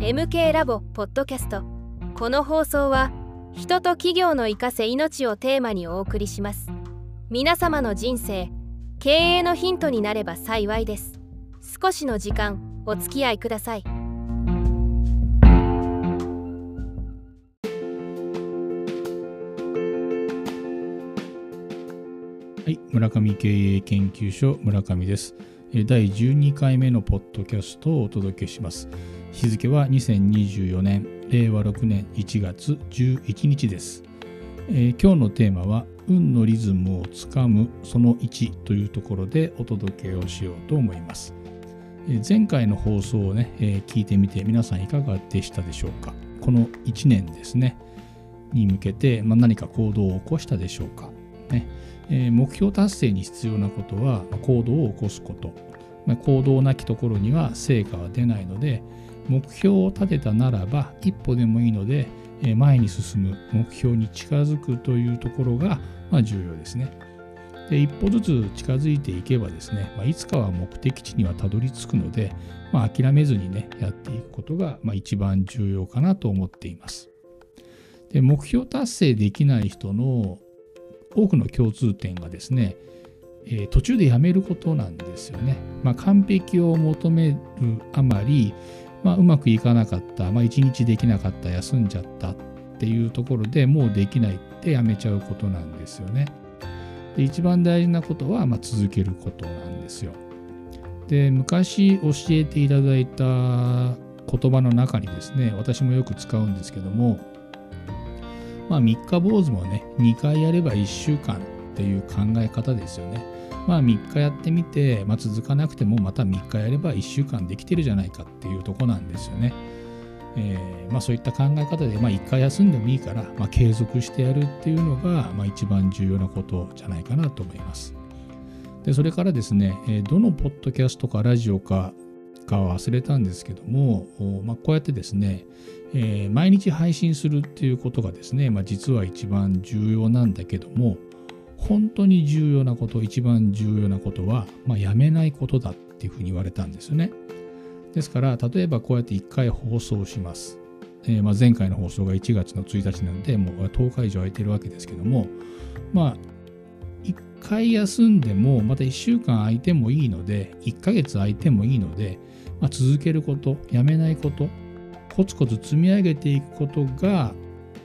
MK ラボポッドキャストこの放送は人と企業の生かせ命をテーマにお送りします皆様の人生経営のヒントになれば幸いです少しの時間お付き合いくださいはい、村上経営研究所村上です。えー第12回目のポッドキャストをお届けします。日付は2024年令和6年1月11日です。えー今日のテーマは運のリズムをつかむその1というところでお届けをしようと思います。えー前回の放送をね、えー聞いてみて皆さんいかがでしたでしょうか？この1年ですねに向けて、まあ、何か行動を起こしたでしょうか？ねえ目標達成に必要なことは行動を起こすこと、行動なきところには成果は出ないので目標を立てたならば一歩でもいいので前に進む目標に近づくというところが重要ですねで一歩ずつ近づいていけばですね、いつかは目的地にはたどり着くので、まあ、諦めずにねやっていくことが一番重要かなと思っていますで目標達成できない人の多くの共通点がですね、途中でやめることなんですよね。まあ、完璧を求めるあまり、まあ、うまくいかなかった、まあ、一日できなかった、休んじゃったっていうところでもうできないってやめちゃうことなんですよね。で一番大事なことは、まあ、続けることなんですよ。で昔教えていただいた言葉の中にですね私もよく使うんですけどもまあ、三日坊主もね、2回やれば1週間っていう考え方ですよね。まあ、3日やってみて、まあ、続かなくてもまた3日やれば1週間できてるじゃないかっていうとこなんですよね。えーまあ、そういった考え方で、まあ、1回休んでもいいから、まあ、継続してやるっていうのが、まあ、一番重要なことじゃないかなと思います。でそれからですね、えどのポッドキャストかラジオかかは忘れたんですけども、まあ、こうやってですね、えー毎日配信するっていうことがですね、まあ、実は一番重要なんだけども本当に重要なこと一番重要なことは、まあ、やめないことだっていうふうに言われたんですよね。ですから例えばこうやって1回放送します、えーまあ、前回の放送が1月の1日なのでもう10日以上空いてるわけですけどもまあ1回休んでもまた1週間空いてもいいので1ヶ月空いてもいいので、まあ、続けることやめないことコツコツ積み上げていくことが、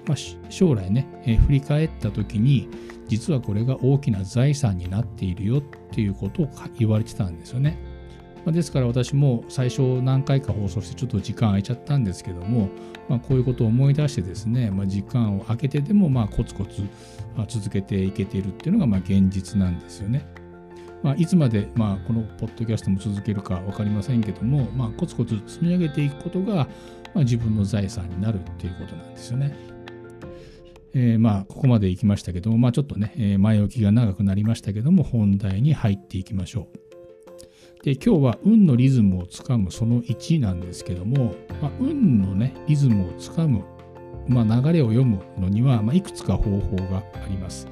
まあ、将来ね、えー振り返った時に実はこれが大きな財産になっているよっていうことを言われてたんですよね。まあですから私も最初何回か放送してちょっと時間空いちゃったんですけども、まあ、こういうことを思い出してですね、まあ、時間を空けてでもまあコツコツ続けていけているっていうのがまあ現実なんですよね。まあ、いつまで、まあ、このポッドキャストも続けるか分かりませんけども、まあ、コツコツ積み上げていくことが、まあ、自分の財産になるっていうことなんですよね。えーまあここまで行きましたけども、まあ、ちょっとね、え前置きが長くなりましたけども本題に入っていきましょう。で今日は運のリズムをつかむその1なんですけども、まあ、運のねリズムをつかむ、まあ、流れを読むのには、まあ、いくつか方法があります。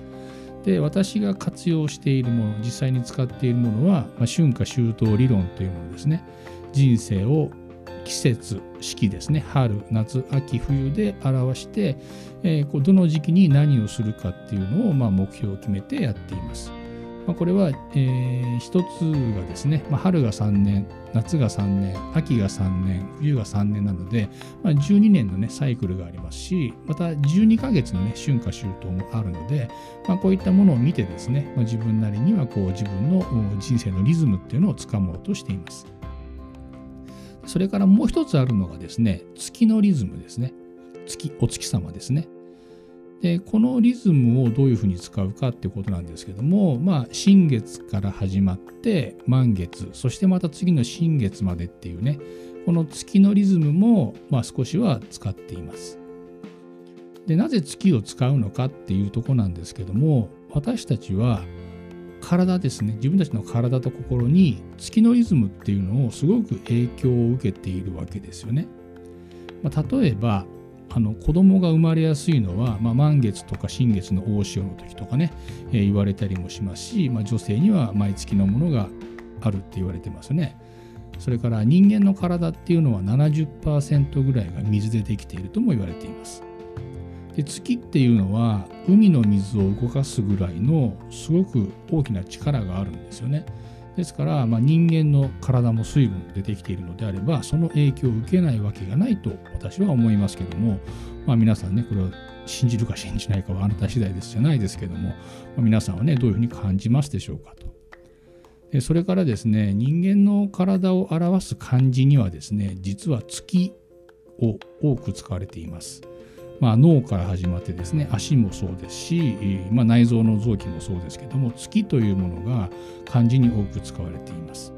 で私が活用しているもの実際に使っているものは、まあ、春夏秋冬理論というものですね人生を季節四季ですね春夏秋冬で表して、えーどの時期に何をするかっていうのを、まあ、目標を決めてやっています。まあ、これは、えー一つがですね、まあ、春が3年夏が3年秋が3年冬が3年なので、まあ、12年のねサイクルがありますしまた12ヶ月のね春夏秋冬もあるので、まあ、こういったものを見てですね、まあ、自分なりにはこう自分の人生のリズムっていうのをつかもうとしています。それからもう一つあるのがですね、月のリズムですね。月、お月様ですね。で、このリズムをどういうふうに使うかっていうことなんですけども、まあ、新月から始まって、満月、そしてまた次の新月までっていうね、この月のリズムも、まあ、少しは使っています。で、なぜ月を使うのかっていうとこなんですけども、私たちは体ですね、自分たちの体と心に月のリズムっていうのをすごく影響を受けているわけですよね。まあ、例えば、あの子供が生まれやすいのは、まあ、満月とか新月の大潮の時とかね、えー言われたりもしますし、まあ、女性には毎月のものがあるって言われてますね。それから人間の体っていうのは70%ぐらいが水でできているとも言われていますで月っていうのは海の水を動かすぐらいのすごく大きな力があるんですよねですから、まあ、人間の体も水分でできているのであればその影響を受けないわけがないと私は思いますけども、まあ、皆さんねこれを信じるか信じないかはあなた次第ですじゃないですけども、まあ、皆さんはねどういうふうに感じますでしょうかと。でそれからですね人間の体を表す漢字にはですね実は月を多く使われています。まあ、脳から始まってですね足もそうですし、まあ、内臓の臓器もそうですけども月というものが漢字に多く使われています。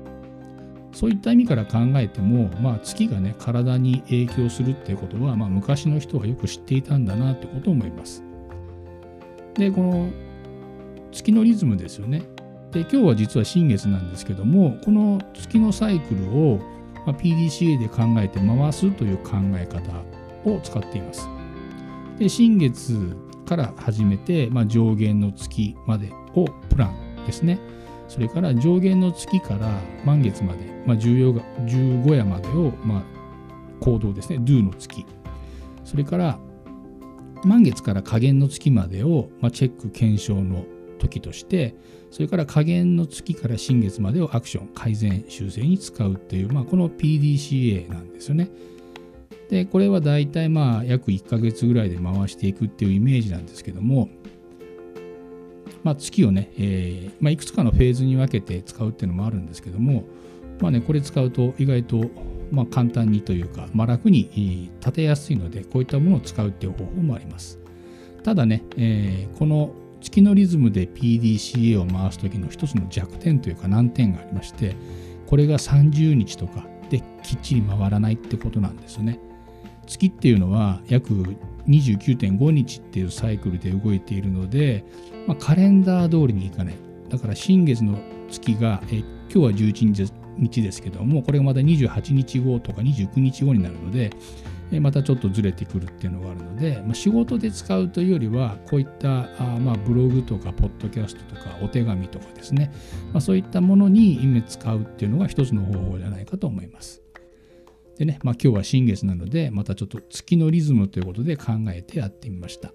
そういった意味から考えても、まあ、月がね体に影響するっていうことは、まあ、昔の人はよく知っていたんだなってことを思います。でこの月のリズムですよね。で今日は実は新月なんですけどもこの月のサイクルを、PDCA で考えて回すという考え方を使っています。で新月から始めて、まあ、上限の月までをプランですね。それから上限の月から満月まで、まあ、15夜までを、まあ、行動ですね、do の月。それから満月から下限の月までを、まあ、チェック検証の時として、それから下限の月から新月までをアクション、改善、修正に使うっていう、まあ、この PDCA なんですよね。で、これは大体まあ約1ヶ月ぐらいで回していくっていうイメージなんですけども、まあ、月をね、えーまあ、いくつかのフェーズに分けて使うっていうのもあるんですけども、まあね、これ使うと意外とまあ簡単にというか、まあ、楽に立てやすいのでこういったものを使うっていう方法もあります。ただね、えー、この月のリズムで PDCA を回す時の一つの弱点というか難点がありましてこれが30日とかできっちり回らないってことなんですね。月っていうのは約29.5日っていうサイクルで動いているので、まあ、カレンダー通りにいかない。だから新月の月が、え今日は11日ですけども、これがまた28日後とか29日後になるので、またちょっとずれてくるっていうのがあるので、まあ、仕事で使うというよりは、こういったあまあブログとか、ポッドキャストとか、お手紙とかですね、まあ、そういったものに今使うっていうのが一つの方法じゃないかと思います。でね、まあ、今日は新月なので、またちょっと月のリズムということで考えてやってみました。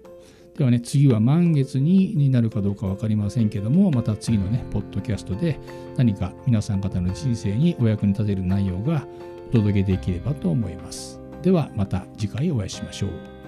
ではね、次は満月にになるかどうか分かりませんけども、また次のね、ポッドキャストで何か皆さん方の人生にお役に立てる内容がお届けできればと思います。ではまた次回お会いしましょう。